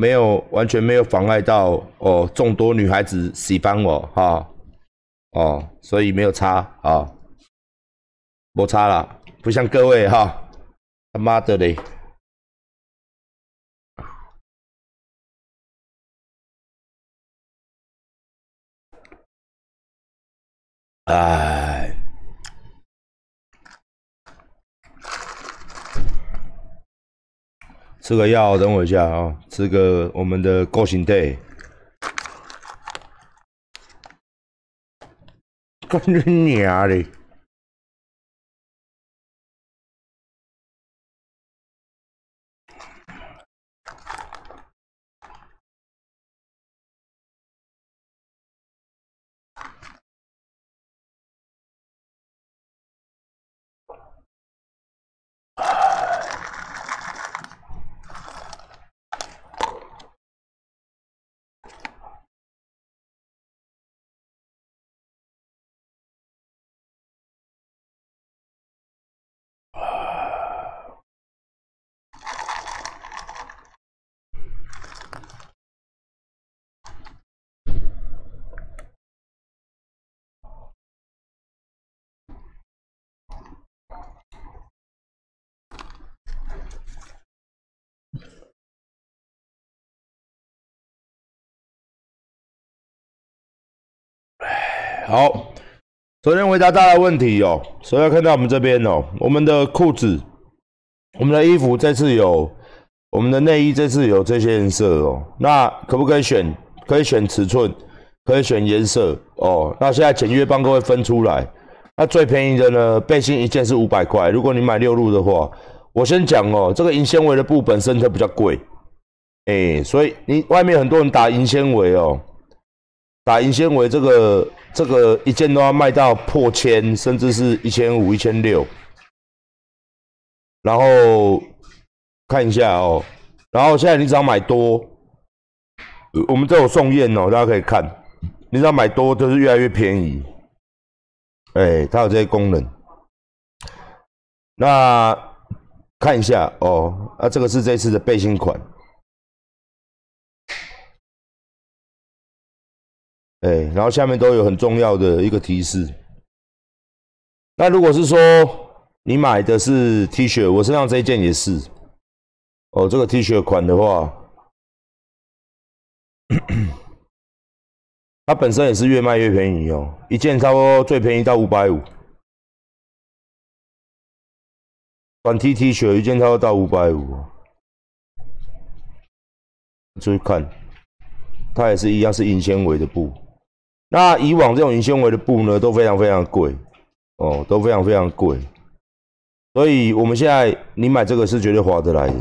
没有完全没有妨碍到哦众多女孩子喜欢我哈哦，所以没有差啊，没差了，不像各位哈，他妈的嘞！哎，吃个药，等我一下啊，吃个我们的高型 day。干你娘的！好，首先回答大家问题哦。首先看到我们这边哦，我们的裤子、我们的衣服这次有，我们的内衣这次有这些颜色哦。那可不可以选？可以选尺寸，可以选颜色哦。那现在简约帮各位分出来。那最便宜的呢？背心一件是五百块。如果你买六路的话，我先讲哦，这个银纤维的布本身它比较贵，哎，所以你外面很多人打银纤维哦。打银纤维这个这个一件都要卖到破千，甚至是一千五、一千六。然后看一下哦，然后现在你只要买多，我们都有送验哦，大家可以看，你只要买多就是越来越便宜。哎，它有这些功能。那看一下哦，啊，这个是这次的背心款。哎，然后下面都有很重要的一个提示。那如果是说你买的是 T 恤，我身上这一件也是。哦，这个 T 恤款的话，它本身也是越卖越便宜哦，一件差不多最便宜到五百五。短 T T 恤一件差不多到五百五。注意看，它也是一样是硬纤维的布。那以往这种银纤维的布呢，都非常非常贵哦，都非常非常贵，所以我们现在你买这个是绝对划得来的，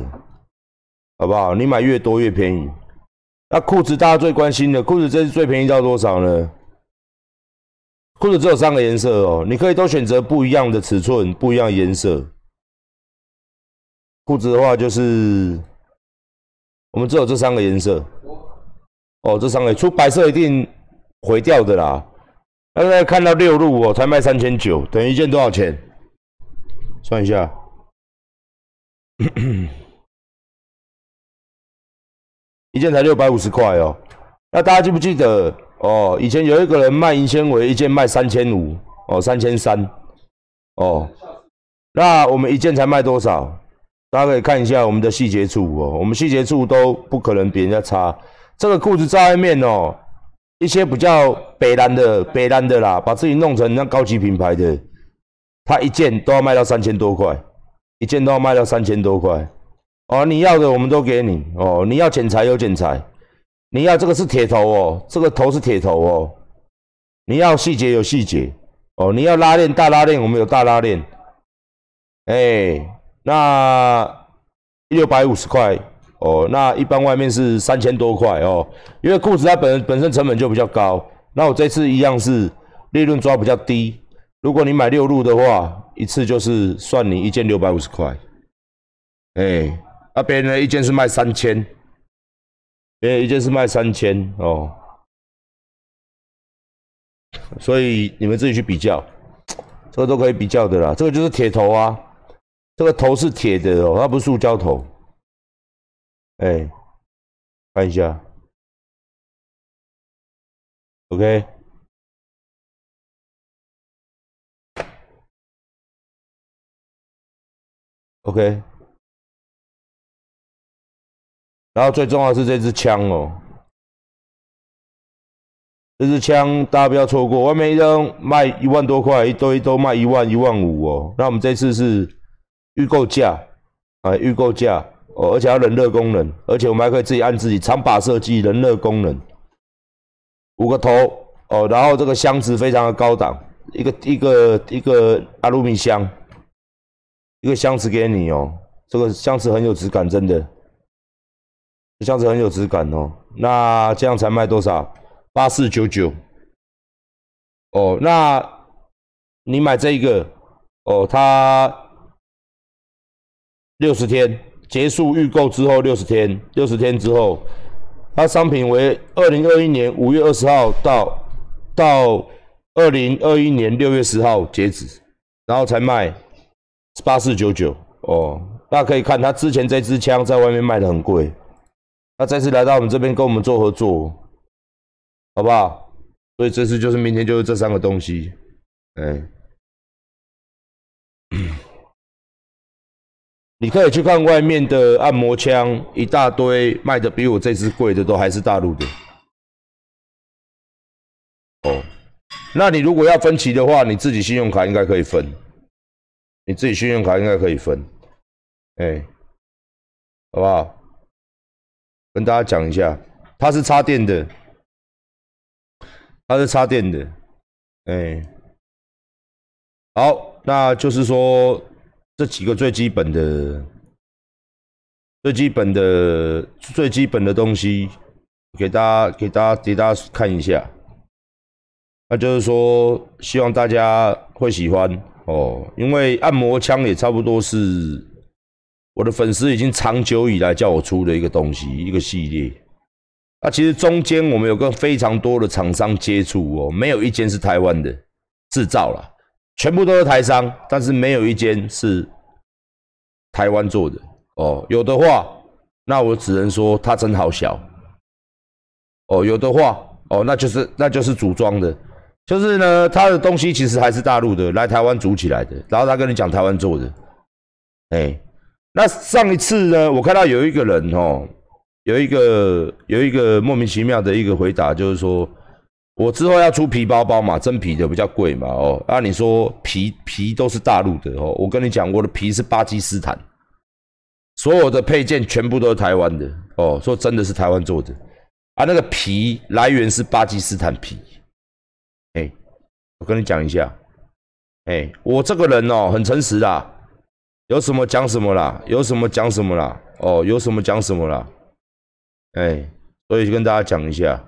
好不好？你买越多越便宜。那裤子大家最关心的，裤子这是最便宜到多少呢？裤子只有三个颜色哦，你可以都选择不一样的尺寸、不一样颜色。裤子的话就是我们只有这三个颜色，哦，这三个出白色一定。毁掉的啦，刚才看到六路哦，才卖三千九，等于一件多少钱？算一下，一件才六百五十块哦。那大家记不记得哦？以前有一个人卖银纤维，一件卖三千五哦，三千三哦。那我们一件才卖多少？大家可以看一下我们的细节处哦，我们细节处都不可能比人家差。这个裤子在外面哦。一些比较北南的、北南的啦，把自己弄成那高级品牌的，它一件都要卖到三千多块，一件都要卖到三千多块。哦，你要的我们都给你哦。你要剪裁有剪裁，你要这个是铁头哦，这个头是铁头哦。你要细节有细节哦，你要拉链大拉链，我们有大拉链。哎，那六百五十块。哦，那一般外面是三千多块哦，因为裤子它本本身成本就比较高。那我这次一样是利润抓比较低。如果你买六路的话，一次就是算你一件六百五十块。哎，那别人的一件是卖三千，别人一件是卖三千哦。所以你们自己去比较，这个都可以比较的啦。这个就是铁头啊，这个头是铁的哦，它不是塑胶头。哎，看一下，OK。OK，然后最重要是这支枪哦，这支枪大家不要错过，外面一张卖一万多块，一堆都卖一万一万五哦。那我们这次是预购价啊，预购价哦，而且要人热功能，而且我们还可以自己按自己长把设计人热功能，五个头哦，然后这个箱子非常的高档，一个一个一个阿鲁米箱。一个箱子给你哦，这个箱子很有质感，真的，箱子很有质感哦。那这样才卖多少？八四九九。哦，那你买这一个哦，它六十天结束预购之后，六十天，六十天之后，它商品为二零二一年五月二十号到到二零二一年六月十号截止，然后才卖。八四九九哦，大家可以看他之前这支枪在外面卖的很贵，他这次来到我们这边跟我们做合作，好不好？所以这次就是明天就是这三个东西，哎，你可以去看外面的按摩枪，一大堆卖的比我这支贵的都还是大陆的，哦，那你如果要分期的话，你自己信用卡应该可以分。你自己信用卡应该可以分，哎，好不好？跟大家讲一下，它是插电的，它是插电的，哎，好，那就是说这几个最基本的、最基本的、最基本的东西，给大家、给大家、给大家看一下，那就是说，希望大家会喜欢。哦，因为按摩枪也差不多是我的粉丝已经长久以来叫我出的一个东西，一个系列。那其实中间我们有个非常多的厂商接触哦，没有一间是台湾的制造了，全部都是台商，但是没有一间是台湾做的。哦，有的话，那我只能说它真好小。哦，有的话，哦，那就是那就是组装的。就是呢，他的东西其实还是大陆的，来台湾组起来的。然后他跟你讲台湾做的，哎，那上一次呢，我看到有一个人哦，有一个有一个莫名其妙的一个回答，就是说我之后要出皮包包嘛，真皮的比较贵嘛，哦，啊，你说皮皮都是大陆的哦，我跟你讲，我的皮是巴基斯坦，所有的配件全部都是台湾的。哦，说真的是台湾做的，啊，那个皮来源是巴基斯坦皮。哎，我跟你讲一下，哎，我这个人哦，很诚实啦，有什么讲什么啦，有什么讲什么啦，哦，有什么讲什么啦，哎，所以就跟大家讲一下，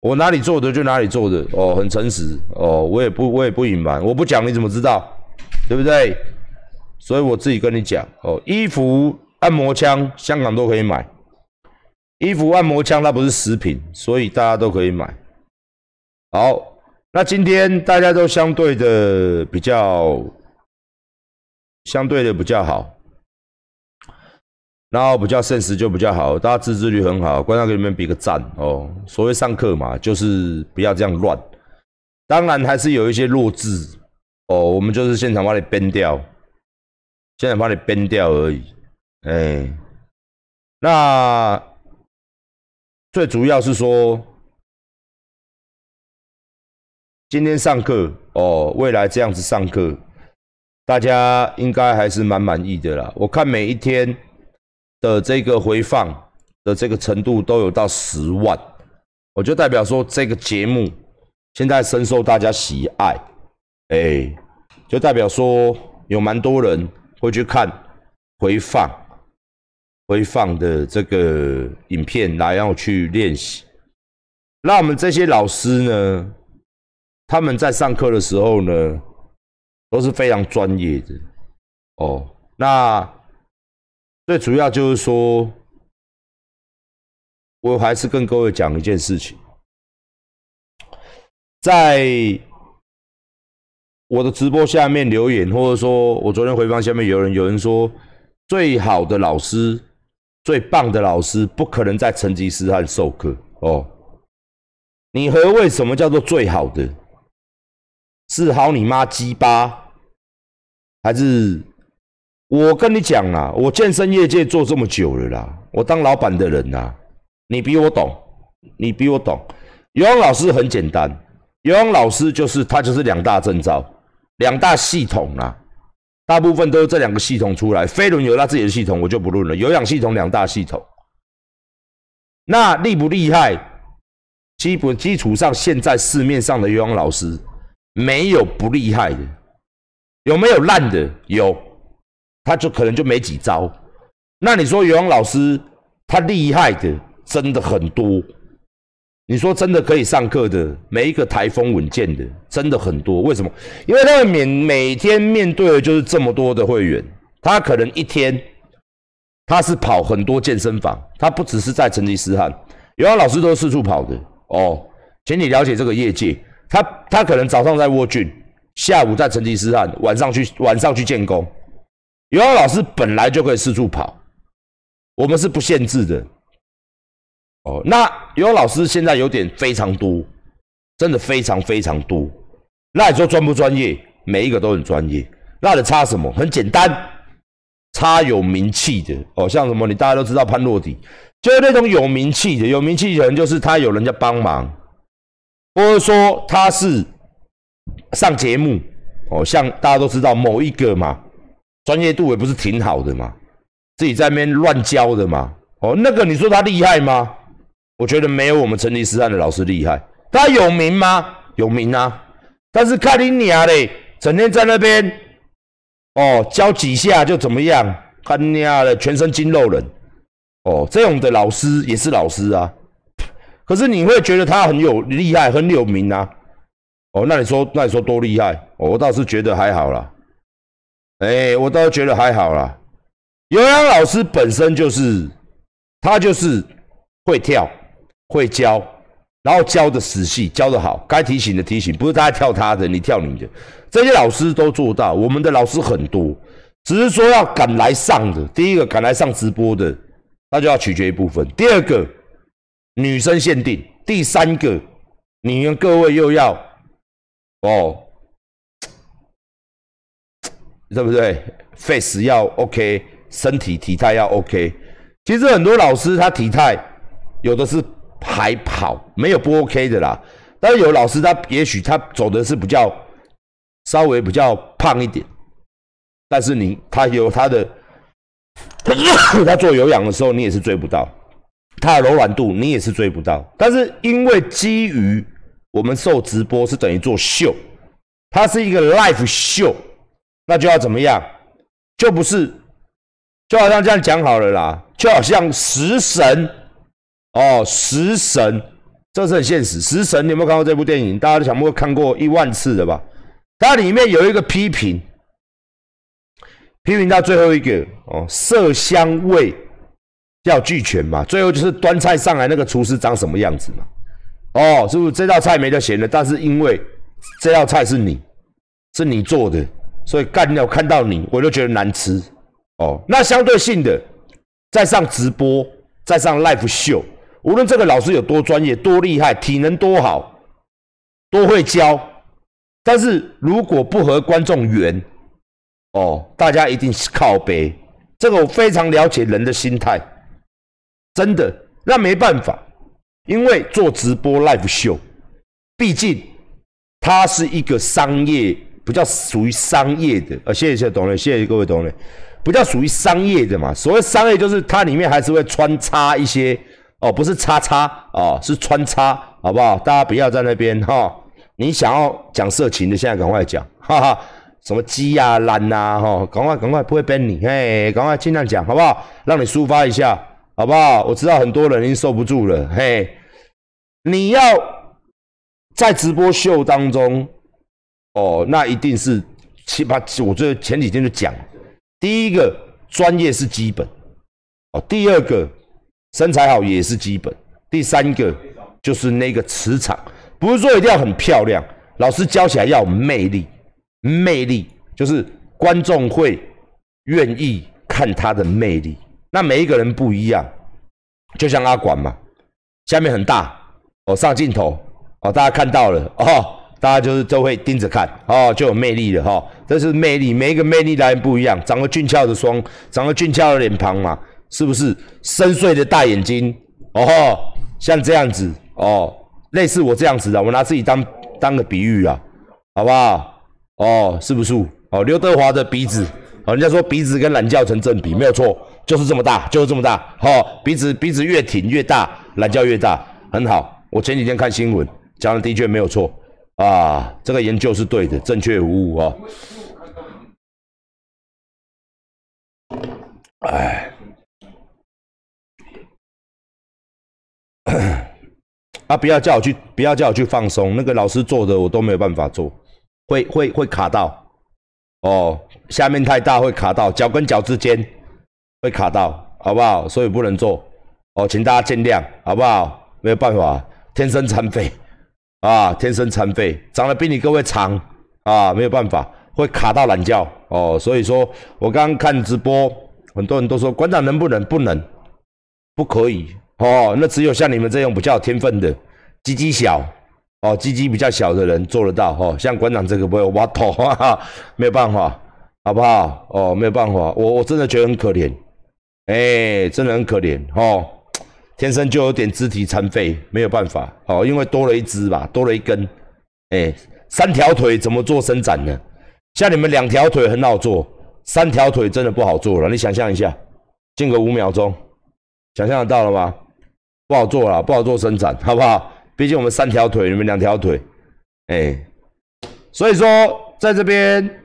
我哪里做的就哪里做的，哦，很诚实，哦，我也不我也不隐瞒，我不讲你怎么知道，对不对？所以我自己跟你讲，哦，衣服、按摩枪，香港都可以买，衣服、按摩枪它不是食品，所以大家都可以买。好，那今天大家都相对的比较，相对的比较好，然后比较现实就比较好，大家自制力很好，观众给你们比个赞哦。所谓上课嘛，就是不要这样乱，当然还是有一些弱智哦，我们就是现场把你编掉，现场把你编掉而已。哎，那最主要是说。今天上课哦，未来这样子上课，大家应该还是蛮满意的啦。我看每一天的这个回放的这个程度都有到十万，我就代表说这个节目现在深受大家喜爱，哎，就代表说有蛮多人会去看回放回放的这个影片来要去练习。那我们这些老师呢？他们在上课的时候呢，都是非常专业的哦。那最主要就是说，我还是跟各位讲一件事情，在我的直播下面留言，或者说我昨天回放下面有人有人说，最好的老师最棒的老师不可能在成吉思汗授课哦。你何谓什么叫做最好的？是好你妈鸡巴，还是我跟你讲啊？我健身业界做这么久了啦，我当老板的人呐，你比我懂，你比我懂。游泳老师很简单，游泳老师就是他就是两大证照，两大系统啊，大部分都是这两个系统出来。飞轮有他自己的系统，我就不论了。有氧系统两大系统，那厉不厉害？基本基础上，现在市面上的游泳老师没有不厉害的，有没有烂的？有，他就可能就没几招。那你说游泳老师他厉害的真的很多，你说真的可以上课的，每一个台风稳健的真的很多。为什么？因为他们每每天面对的就是这么多的会员，他可能一天他是跑很多健身房，他不只是在成吉思汗，游泳老师都是四处跑的。哦，请你了解这个业界，他他可能早上在沃郡，下午在成吉思汗，晚上去晚上去建工。游泳老师本来就可以四处跑，我们是不限制的。哦，那游泳老师现在有点非常多，真的非常非常多。那你说专不专业？每一个都很专业。那你差什么？很简单，差有名气的。哦，像什么你大家都知道潘洛迪。就是那种有名气的，有名气的人，就是他有人家帮忙，或者说他是上节目哦，像大家都知道某一个嘛，专业度也不是挺好的嘛，自己在那边乱教的嘛，哦，那个你说他厉害吗？我觉得没有我们成吉思汗的老师厉害。他有名吗？有名啊，但是看你娘嘞，整天在那边哦教几下就怎么样，看你娘的全身筋肉人。哦，这种的老师也是老师啊，可是你会觉得他很有厉害、很有名啊。哦，那你说，那你说多厉害？我倒是觉得还好啦。哎，我倒觉得还好啦。有氧老师本身就是，他就是会跳、会教，然后教的死细、教的好，该提醒的提醒，不是他跳他的，你跳你的。这些老师都做到，我们的老师很多，只是说要赶来上的，第一个赶来上直播的。那就要取决一部分。第二个，女生限定；第三个，你们各位又要哦，对不对？face 要 OK，身体体态要 OK。其实很多老师他体态有的是还跑，没有不 OK 的啦。但是有老师他也许他走的是比较稍微比较胖一点，但是你他有他的。他做有氧的时候，你也是追不到他的柔软度，你也是追不到。但是因为基于我们受直播是等于做秀，它是一个 live 秀，那就要怎么样？就不是，就好像这样讲好了啦，就好像食神哦，食神，这是很现实。食神，你有没有看过这部电影？大家都想不看过一万次的吧？它里面有一个批评。批评到最后一个哦，色香味要俱全嘛。最后就是端菜上来那个厨师长什么样子嘛？哦，是不是这道菜没得咸的？但是因为这道菜是你是你做的，所以干掉看到你我就觉得难吃哦。那相对性的，再上直播，再上 live 秀，无论这个老师有多专业、多厉害、体能多好、多会教，但是如果不和观众缘。哦，大家一定是靠背，这个我非常了解人的心态，真的，那没办法，因为做直播 live 秀，毕竟它是一个商业，不叫属于商业的，呃，谢谢董磊，谢谢各位董磊，不叫属于商业的嘛，所谓商业就是它里面还是会穿插一些，哦，不是叉叉哦，是穿插，好不好？大家不要在那边哈，你想要讲色情的，现在赶快讲，哈哈。什么鸡呀、懒呐，哈，赶快赶快，不会编你，嘿，赶快尽量讲，好不好？让你抒发一下，好不好？我知道很多人已经受不住了，嘿，你要在直播秀当中，哦，那一定是七八，我这前几天就讲，第一个专业是基本，哦，第二个身材好也是基本，第三个就是那个磁场，不是说一定要很漂亮，老师教起来要有魅力。魅力就是观众会愿意看他的魅力那每一个人不一样，就像阿管嘛，下面很大哦，上镜头哦，大家看到了哦，大家就是都会盯着看哦，就有魅力了哈。这是魅力，每一个魅力来源不一样，长得俊俏的双，长得俊俏的脸庞嘛，是不是？深邃的大眼睛哦，像这样子哦，类似我这样子的，我拿自己当当个比喻啊，好不好？哦，是不是？哦，刘德华的鼻子。哦，人家说鼻子跟懒觉成正比，没有错，就是这么大，就是这么大。好，鼻子鼻子越挺越大，懒觉越大，很好。我前几天看新闻讲的的确没有错啊，这个研究是对的，正确无误啊。哎，啊，不要叫我去，不要叫我去放松，那个老师做的我都没有办法做，会会会卡到。哦，下面太大会卡到脚跟脚之间，会卡到，好不好？所以不能做。哦，请大家见谅，好不好？没有办法，天生残废啊，天生残废，长得比你各位长啊，没有办法，会卡到懒觉。哦，所以说我刚刚看直播，很多人都说馆长能不能？不能，不可以。哦，那只有像你们这种比较有天分的，鸡鸡小。哦，鸡鸡比较小的人做得到哦，像馆长这个不会挖头，哈哈，没有办法，好不好？哦，没有办法，我我真的觉得很可怜，哎，真的很可怜哦，天生就有点肢体残废，没有办法哦，因为多了一只吧，多了一根，哎，三条腿怎么做伸展呢？像你们两条腿很好做，三条腿真的不好做了，你想象一下，间隔五秒钟，想象得到了吗？不好做了，不好做伸展，好不好？毕竟我们三条腿，你们两条腿，哎，所以说在这边，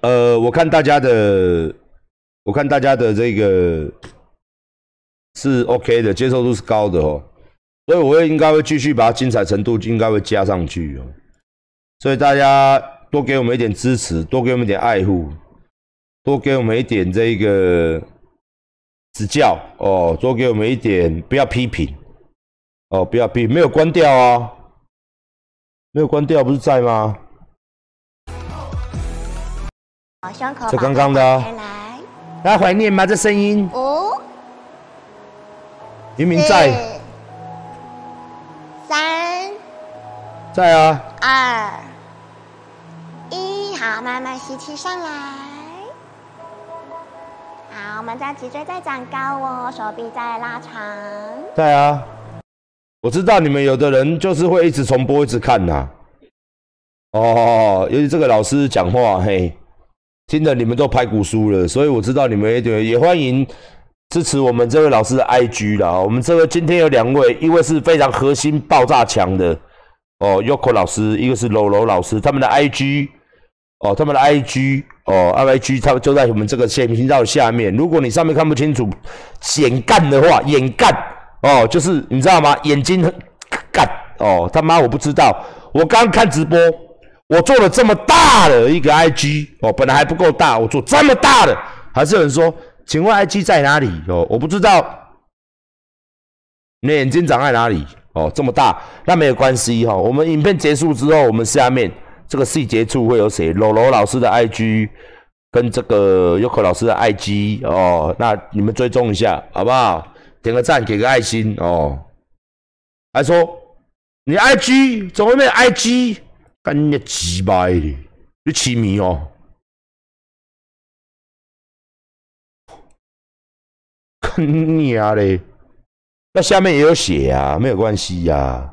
呃，我看大家的，我看大家的这个是 OK 的，接受度是高的哦，所以我会应该会继续把它精彩程度应该会加上去哦，所以大家多给我们一点支持，多给我们一点爱护，多给我们一点这个指教哦，多给我们一点不要批评。哦，不要批，没有关掉啊，没有关掉，不是在吗？这刚刚的，来，大家怀念吗？这声音？哦，明明在，三，在啊，二，一，好，慢慢吸气上来，好，我们再脊椎再长高哦，手臂再拉长，在啊。我知道你们有的人就是会一直重播，一直看呐。哦，尤其这个老师讲话，嘿，听得你们都拍骨酥了，所以我知道你们也也欢迎支持我们这位老师的 IG 啦。我们这个今天有两位，一位是非常核心爆炸强的哦，Yoko 老师，一个是柔柔老师，他们的 IG 哦，他们的 IG 哦，IG 他们就在我们这个线频道下面。如果你上面看不清楚，眼干的话，眼干。哦，就是你知道吗？眼睛很干哦，他妈我不知道。我刚看直播，我做了这么大的一个 IG 哦，本来还不够大，我做这么大的，还是有人说，请问 IG 在哪里？哦，我不知道，你的眼睛长在哪里？哦，这么大，那没有关系哈。我们影片结束之后，我们下面这个细节处会有写罗罗老师的 IG 跟这个 Yoko 老师的 IG 哦，那你们追踪一下好不好？点个赞，给个爱心哦。还说你 IG 怎么没有 IG？干你鸡巴的，你痴迷哦！你啊嘞，那下面也有写啊，没有关系呀，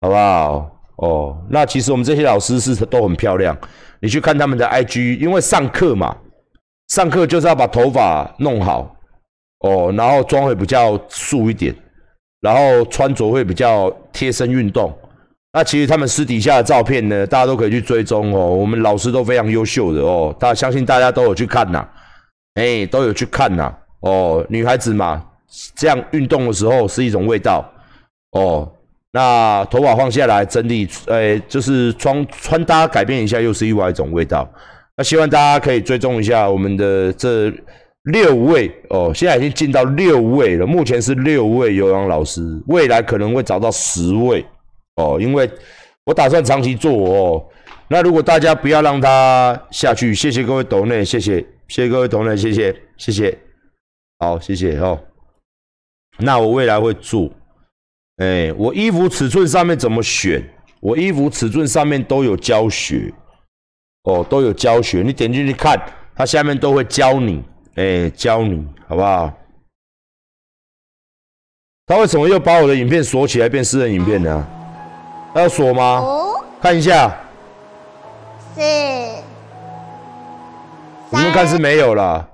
好不好？哦，那其实我们这些老师是都很漂亮。你去看他们的 IG，因为上课嘛，上课就是要把头发弄好。哦，然后妆会比较素一点，然后穿着会比较贴身运动。那其实他们私底下的照片呢，大家都可以去追踪哦。我们老师都非常优秀的哦，大家相信大家都有去看呐，哎，都有去看呐。哦，女孩子嘛，这样运动的时候是一种味道哦。那头发放下来整理，哎，就是穿穿搭改变一下，又是另外一种味道。那希望大家可以追踪一下我们的这。六位哦，现在已经进到六位了。目前是六位有氧老师，未来可能会找到十位哦，因为我打算长期做哦。那如果大家不要让他下去，谢谢各位董内，谢谢，谢谢各位董内，谢谢，谢谢。好，谢谢哦。那我未来会做。哎，我衣服尺寸上面怎么选？我衣服尺寸上面都有教学，哦，都有教学。你点进去看，它下面都会教你，哎，教你好不好？他为什么又把我的影片锁起来变私人影片呢？要锁吗？看一下，是，你们看是没有了。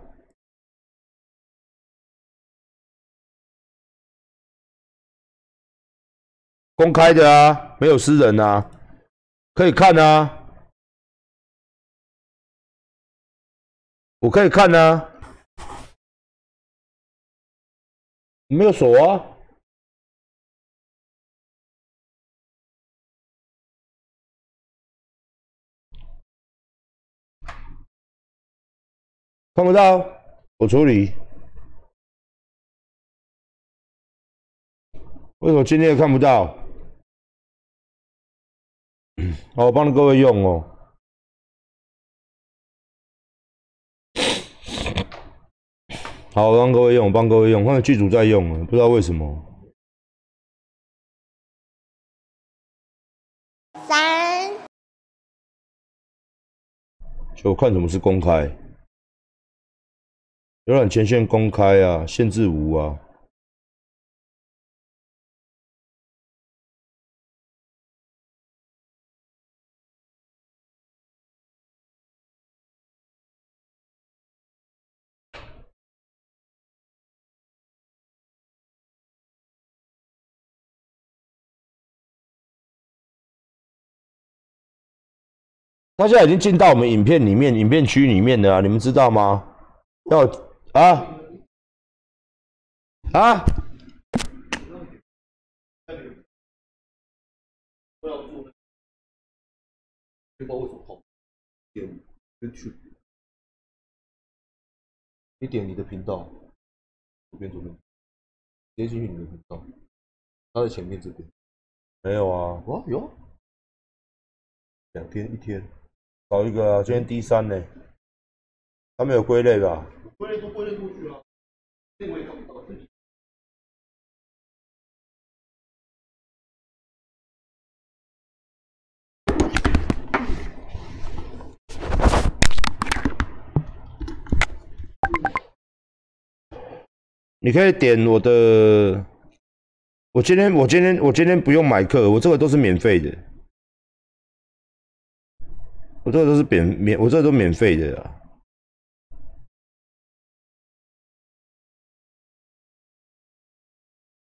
公开的啊，没有私人啊，可以看啊，我可以看啊，没有锁啊，看不到，我处理。为什么今天看不到？好，我帮各位用哦。好，我帮各位用，帮各位用。看剧组在用，不知道为什么。三，就看什么是公开？浏览权限公开啊，限制无啊。他现在已经进到我们影片里面、影片区里面了啊！你们知道吗？要啊啊！你点你的频道，左边左边，直接进去你的频道，他在前面这边。没有啊？哇有，两天一天。找一个啊，今天第三呢，他没有归类吧？归类都归类过去了，看不到。你可以点我的，我今天我今天我今天不用买课，我这个都是免费的。我这个都是免免，我这都免费的啊。